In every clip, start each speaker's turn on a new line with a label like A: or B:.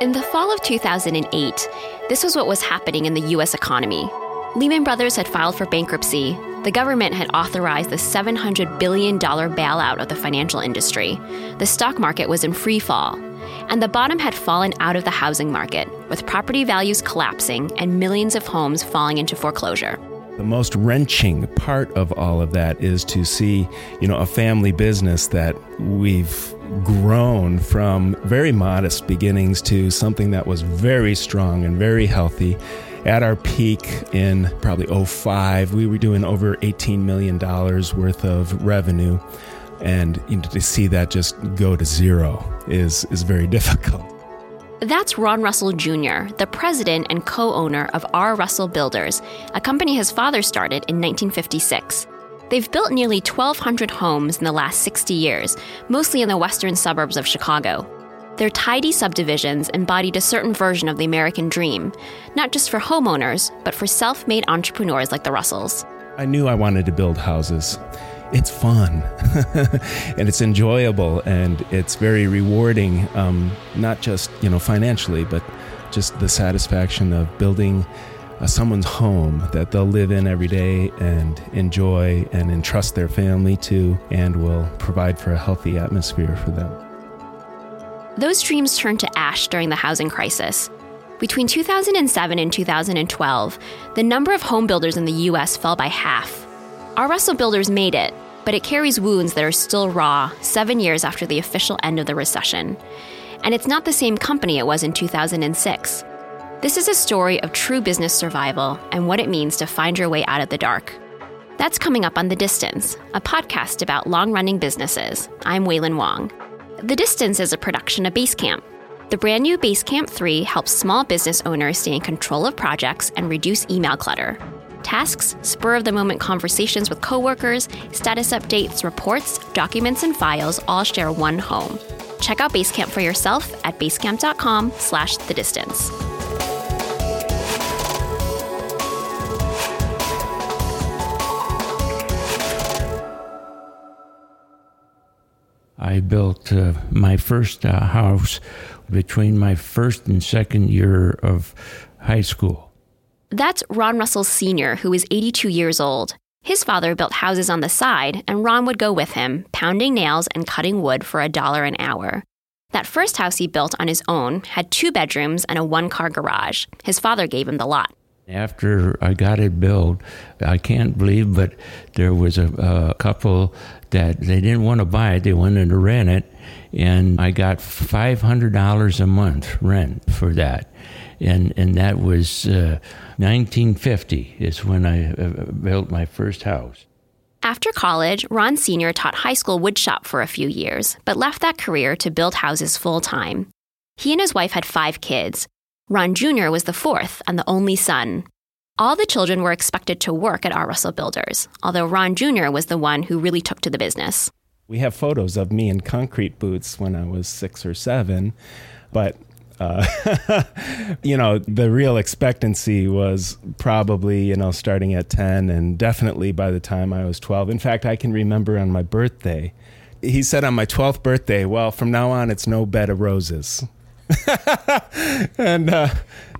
A: In the fall of 2008, this was what was happening in the US economy. Lehman Brothers had filed for bankruptcy. The government had authorized the $700 billion bailout of the financial industry. The stock market was in free fall. And the bottom had fallen out of the housing market, with property values collapsing and millions of homes falling into foreclosure.
B: The most wrenching part of all of that is to see, you know, a family business that we've grown from very modest beginnings to something that was very strong and very healthy. At our peak in probably 05, we were doing over $18 million worth of revenue. And you know, to see that just go to zero is, is very difficult.
A: That's Ron Russell Jr., the president and co owner of R. Russell Builders, a company his father started in 1956. They've built nearly 1,200 homes in the last 60 years, mostly in the western suburbs of Chicago. Their tidy subdivisions embodied a certain version of the American dream, not just for homeowners, but for self made entrepreneurs like the Russells.
B: I knew I wanted to build houses it's fun and it's enjoyable and it's very rewarding um, not just you know financially but just the satisfaction of building uh, someone's home that they'll live in every day and enjoy and entrust their family to and will provide for a healthy atmosphere for them
A: those dreams turned to ash during the housing crisis between 2007 and 2012 the number of home builders in the us fell by half R. Russell Builders made it, but it carries wounds that are still raw seven years after the official end of the recession. And it's not the same company it was in 2006. This is a story of true business survival and what it means to find your way out of the dark. That's coming up on The Distance, a podcast about long running businesses. I'm Wailin Wong. The Distance is a production of Basecamp. The brand new Basecamp 3 helps small business owners stay in control of projects and reduce email clutter tasks, spur of the moment conversations with coworkers, status updates, reports, documents, and files all share one home. Check out Basecamp for yourself at basecamp.com slash the distance.
C: I built uh, my first uh, house between my first and second year of high school.
A: That's Ron Russell Sr., who is 82 years old. His father built houses on the side, and Ron would go with him, pounding nails and cutting wood for a dollar an hour. That first house he built on his own had two bedrooms and a one car garage. His father gave him the lot.
C: After I got it built, I can't believe, but there was a, a couple that they didn't want to buy it, they wanted to rent it, and I got $500 a month rent for that. And, and that was uh, 1950 is when I uh, built my first house.
A: After college, Ron Sr. taught high school woodshop for a few years, but left that career to build houses full time. He and his wife had five kids. Ron Jr. was the fourth and the only son. All the children were expected to work at R. Russell Builders, although Ron Jr. was the one who really took to the business.
B: We have photos of me in concrete boots when I was six or seven, but uh, you know, the real expectancy was probably, you know, starting at 10 and definitely by the time I was 12. In fact, I can remember on my birthday, he said on my 12th birthday, well, from now on, it's no bed of roses. and uh,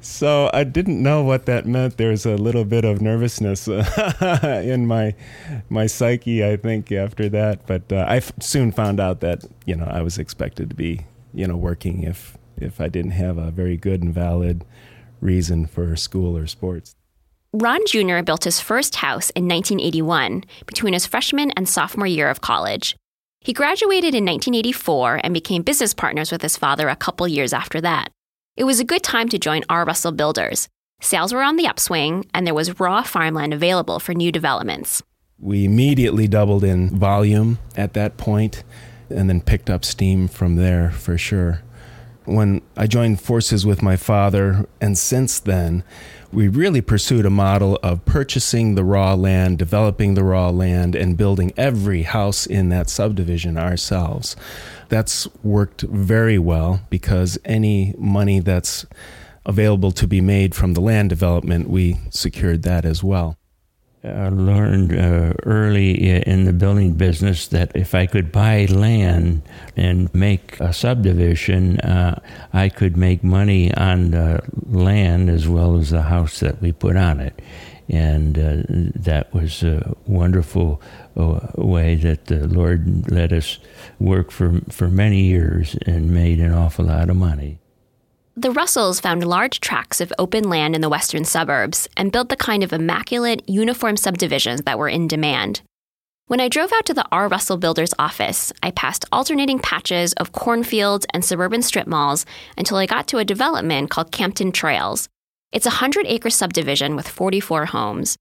B: so I didn't know what that meant. There was a little bit of nervousness in my my psyche, I think, after that. But uh, I f- soon found out that you know I was expected to be you know working if if I didn't have a very good and valid reason for school or sports.
A: Ron Jr. built his first house in 1981 between his freshman and sophomore year of college. He graduated in 1984 and became business partners with his father a couple years after that. It was a good time to join R. Russell Builders. Sales were on the upswing, and there was raw farmland available for new developments.
B: We immediately doubled in volume at that point and then picked up steam from there for sure when I joined forces with my father, and since then, we really pursued a model of purchasing the raw land, developing the raw land, and building every house in that subdivision ourselves. That's worked very well because any money that's available to be made from the land development, we secured that as well.
C: I learned uh, early in the building business that if I could buy land and make a subdivision, uh, I could make money on the land as well as the house that we put on it. And uh, that was a wonderful uh, way that the Lord let us work for, for many years and made an awful lot of money.
A: The Russells found large tracts of open land in the western suburbs and built the kind of immaculate, uniform subdivisions that were in demand. When I drove out to the R. Russell Builders office, I passed alternating patches of cornfields and suburban strip malls until I got to a development called Campton Trails. It's a 100 acre subdivision with 44 homes.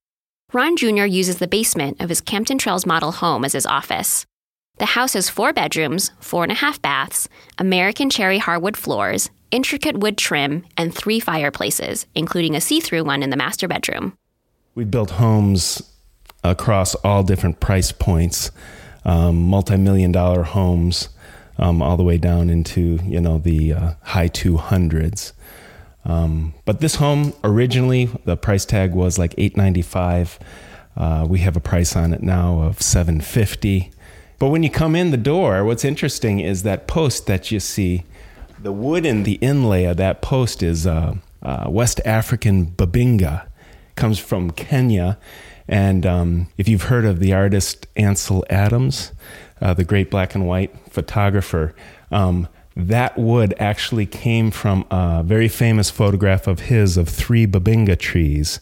A: Ron Jr. uses the basement of his Campton Trails model home as his office. The house has four bedrooms, four and a half baths, American cherry hardwood floors, intricate wood trim, and three fireplaces, including a see through one in the master bedroom.
B: We've built homes across all different price points, um, multi million dollar homes, um, all the way down into you know the uh, high 200s. Um, but this home originally, the price tag was like 895. Uh, we have a price on it now of 750. But when you come in the door, what's interesting is that post that you see the wood in the inlay of that post is uh, uh, West African bubinga, comes from Kenya. And um, if you've heard of the artist Ansel Adams, uh, the great black and white photographer, um, that wood actually came from a very famous photograph of his of three bubinga trees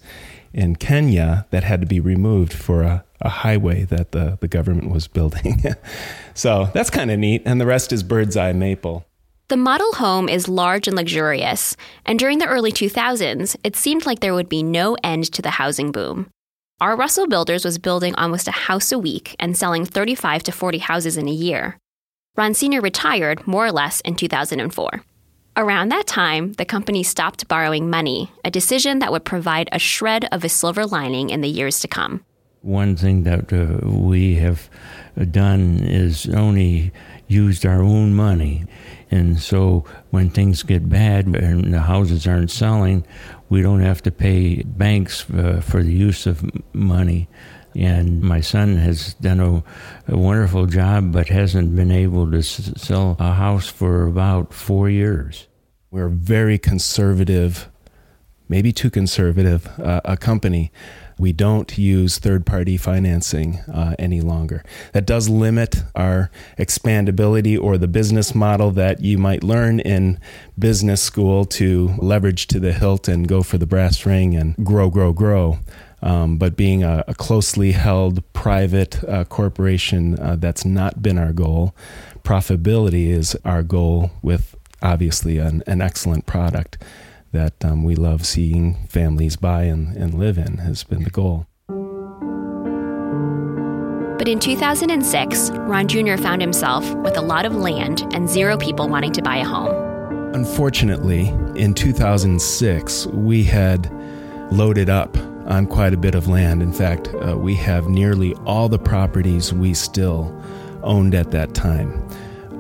B: in Kenya that had to be removed for a, a highway that the, the government was building. so that's kind of neat. And the rest is bird's eye maple.
A: The model home is large and luxurious, and during the early 2000s, it seemed like there would be no end to the housing boom. R. Russell Builders was building almost a house a week and selling 35 to 40 houses in a year. Ron Sr. retired more or less in 2004. Around that time, the company stopped borrowing money, a decision that would provide a shred of a silver lining in the years to come.
C: One thing that uh, we have done is only used our own money. And so when things get bad and the houses aren't selling, we don't have to pay banks uh, for the use of money. And my son has done a, a wonderful job, but hasn't been able to s- sell a house for about four years.
B: We're very conservative, maybe too conservative, uh, a company we don't use third party financing uh, any longer. That does limit our expandability or the business model that you might learn in business school to leverage to the hilt and go for the brass ring and grow, grow, grow. Um, but being a, a, closely held private uh, corporation, uh, that's not been our goal. Profitability is our goal with obviously an, an excellent product that um, we love seeing families buy and, and live in has been the goal.
A: But in 2006, Ron Jr. found himself with a lot of land and zero people wanting to buy a home.
B: Unfortunately, in 2006, we had loaded up on quite a bit of land. In fact, uh, we have nearly all the properties we still owned at that time,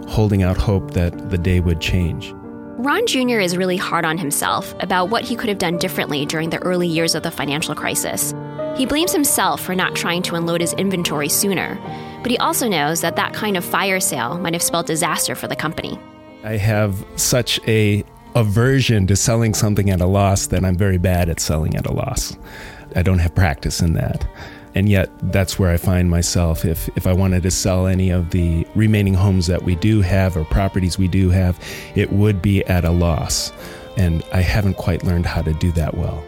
B: holding out hope that the day would change.
A: Ron Jr. is really hard on himself about what he could have done differently during the early years of the financial crisis. He blames himself for not trying to unload his inventory sooner, but he also knows that that kind of fire sale might have spelled disaster for the company.
B: I have such a aversion to selling something at a loss that I'm very bad at selling at a loss. I don't have practice in that and yet that's where I find myself. If if I wanted to sell any of the remaining homes that we do have or properties we do have, it would be at a loss, and I haven't quite learned how to do that well.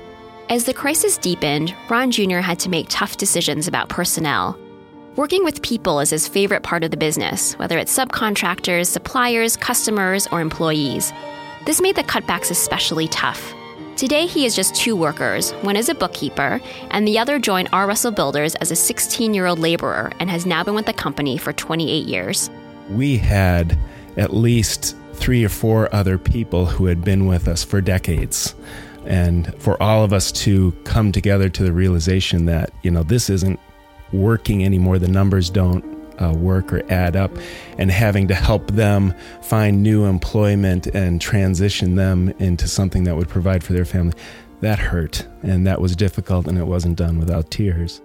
A: As the crisis deepened, Ron Jr. had to make tough decisions about personnel. Working with people is his favorite part of the business, whether it's subcontractors, suppliers, customers, or employees. This made the cutbacks especially tough. Today, he has just two workers. One is a bookkeeper, and the other joined R. Russell Builders as a 16 year old laborer and has now been with the company for 28 years.
B: We had at least three or four other people who had been with us for decades. And for all of us to come together to the realization that, you know, this isn't working anymore, the numbers don't uh, work or add up, and having to help them find new employment and transition them into something that would provide for their family, that hurt. And that was difficult, and it wasn't done without tears.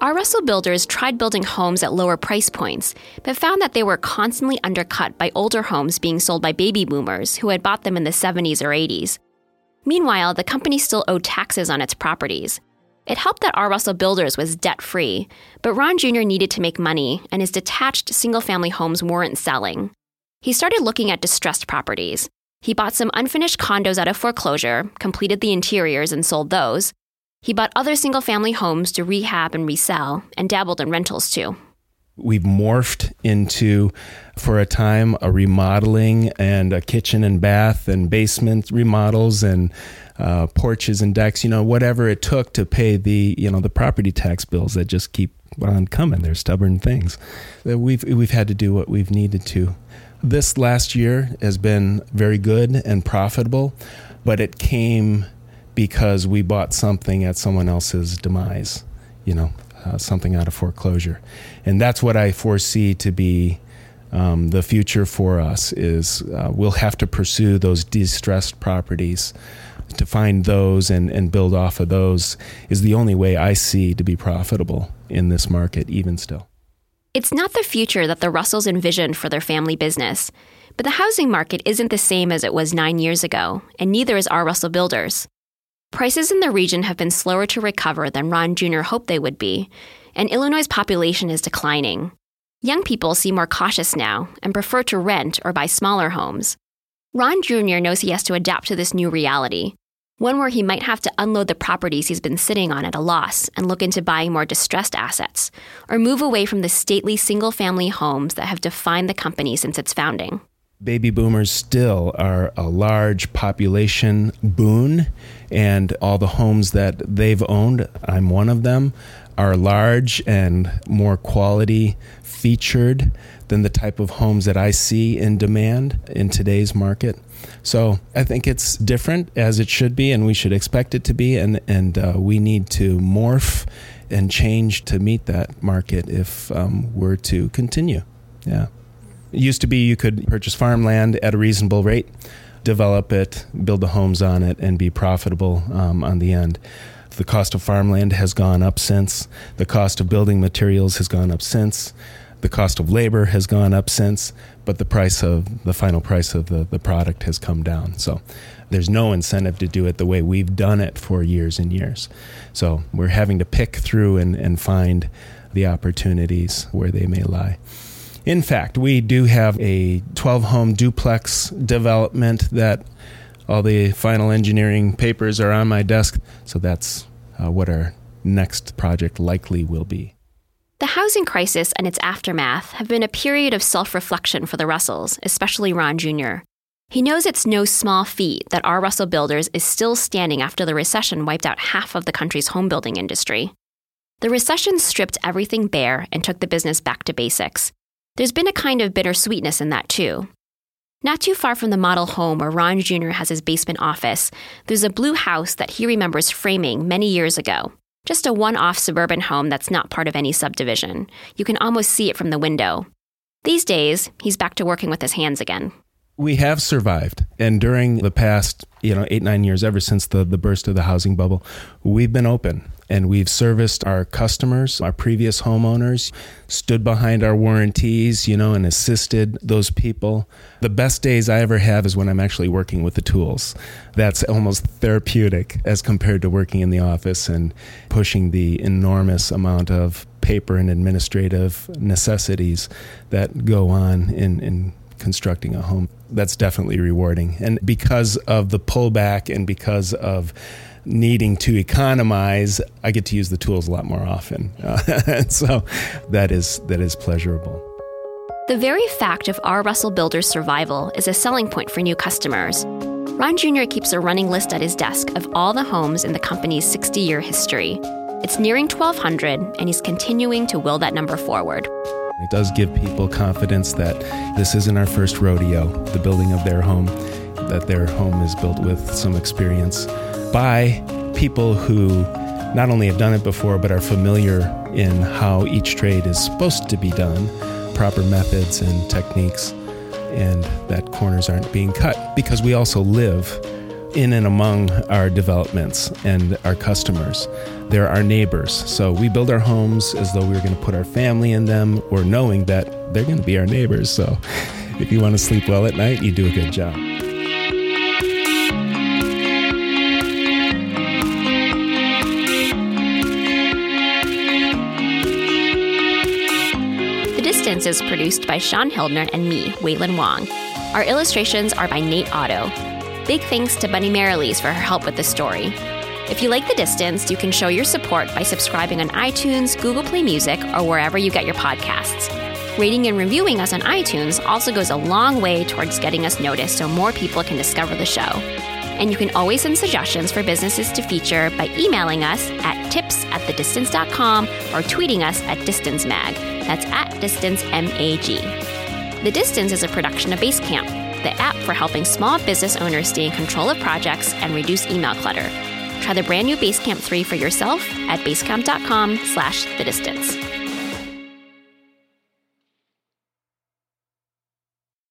A: R. Russell Builders tried building homes at lower price points, but found that they were constantly undercut by older homes being sold by baby boomers who had bought them in the 70s or 80s. Meanwhile, the company still owed taxes on its properties. It helped that R. Russell Builders was debt free, but Ron Jr. needed to make money, and his detached single family homes weren't selling. He started looking at distressed properties. He bought some unfinished condos out of foreclosure, completed the interiors, and sold those. He bought other single family homes to rehab and resell, and dabbled in rentals too.
B: We've morphed into, for a time, a remodeling and a kitchen and bath and basement remodels and uh, porches and decks. You know, whatever it took to pay the you know the property tax bills that just keep on coming. They're stubborn things. We've we've had to do what we've needed to. This last year has been very good and profitable, but it came because we bought something at someone else's demise, you know, uh, something out of foreclosure. And that's what I foresee to be um, the future for us is uh, we'll have to pursue those distressed properties to find those and, and build off of those is the only way I see to be profitable in this market, even still.
A: It's not the future that the Russells envisioned for their family business, but the housing market isn't the same as it was nine years ago, and neither is R. Russell Builders. Prices in the region have been slower to recover than Ron Jr. hoped they would be, and Illinois' population is declining. Young people seem more cautious now and prefer to rent or buy smaller homes. Ron Jr. knows he has to adapt to this new reality, one where he might have to unload the properties he's been sitting on at a loss and look into buying more distressed assets, or move away from the stately single family homes that have defined the company since its founding
B: baby boomers still are a large population boon, and all the homes that they've owned, I'm one of them, are large and more quality featured than the type of homes that I see in demand in today's market. So I think it's different as it should be, and we should expect it to be, and and uh, we need to morph and change to meet that market if um, we're to continue. Yeah. It used to be you could purchase farmland at a reasonable rate, develop it, build the homes on it, and be profitable um, on the end. The cost of farmland has gone up since. The cost of building materials has gone up since. The cost of labor has gone up since, but the price of the final price of the, the product has come down. So there's no incentive to do it the way we've done it for years and years. So we're having to pick through and, and find the opportunities where they may lie. In fact, we do have a 12 home duplex development that all the final engineering papers are on my desk. So that's uh, what our next project likely will be.
A: The housing crisis and its aftermath have been a period of self reflection for the Russells, especially Ron Jr. He knows it's no small feat that R. Russell Builders is still standing after the recession wiped out half of the country's home building industry. The recession stripped everything bare and took the business back to basics. There's been a kind of bittersweetness in that, too. Not too far from the model home where Ron Jr. has his basement office, there's a blue house that he remembers framing many years ago. Just a one off suburban home that's not part of any subdivision. You can almost see it from the window. These days, he's back to working with his hands again.
B: We have survived. And during the past, you know, eight, nine years, ever since the, the burst of the housing bubble, we've been open and we've serviced our customers, our previous homeowners, stood behind our warranties, you know, and assisted those people. The best days I ever have is when I'm actually working with the tools. That's almost therapeutic as compared to working in the office and pushing the enormous amount of paper and administrative necessities that go on in, in constructing a home. That's definitely rewarding. And because of the pullback and because of needing to economize, I get to use the tools a lot more often. Uh, so that is that is pleasurable.
A: The very fact of R. Russell Builder's survival is a selling point for new customers. Ron Jr. keeps a running list at his desk of all the homes in the company's 60 year history. It's nearing 1,200, and he's continuing to will that number forward.
B: It does give people confidence that this isn't our first rodeo, the building of their home, that their home is built with some experience by people who not only have done it before, but are familiar in how each trade is supposed to be done, proper methods and techniques, and that corners aren't being cut. Because we also live in and among our developments and our customers. They're our neighbors. So we build our homes as though we were going to put our family in them or knowing that they're going to be our neighbors. So if you want to sleep well at night, you do a good job.
A: The Distance is produced by Shaun Hildner and me, Wailin Wong. Our illustrations are by Nate Otto. Big thanks to Bunny Marilees for her help with the story. If you like The Distance, you can show your support by subscribing on iTunes, Google Play Music, or wherever you get your podcasts. Rating and reviewing us on iTunes also goes a long way towards getting us noticed so more people can discover the show. And you can always send suggestions for businesses to feature by emailing us at tips at thedistance.com or tweeting us at distancemag. That's at distancemag. The Distance is a production of Basecamp, the app for helping small business owners stay in control of projects and reduce email clutter. Try the brand new Basecamp 3 for yourself at basecamp.com slash the distance.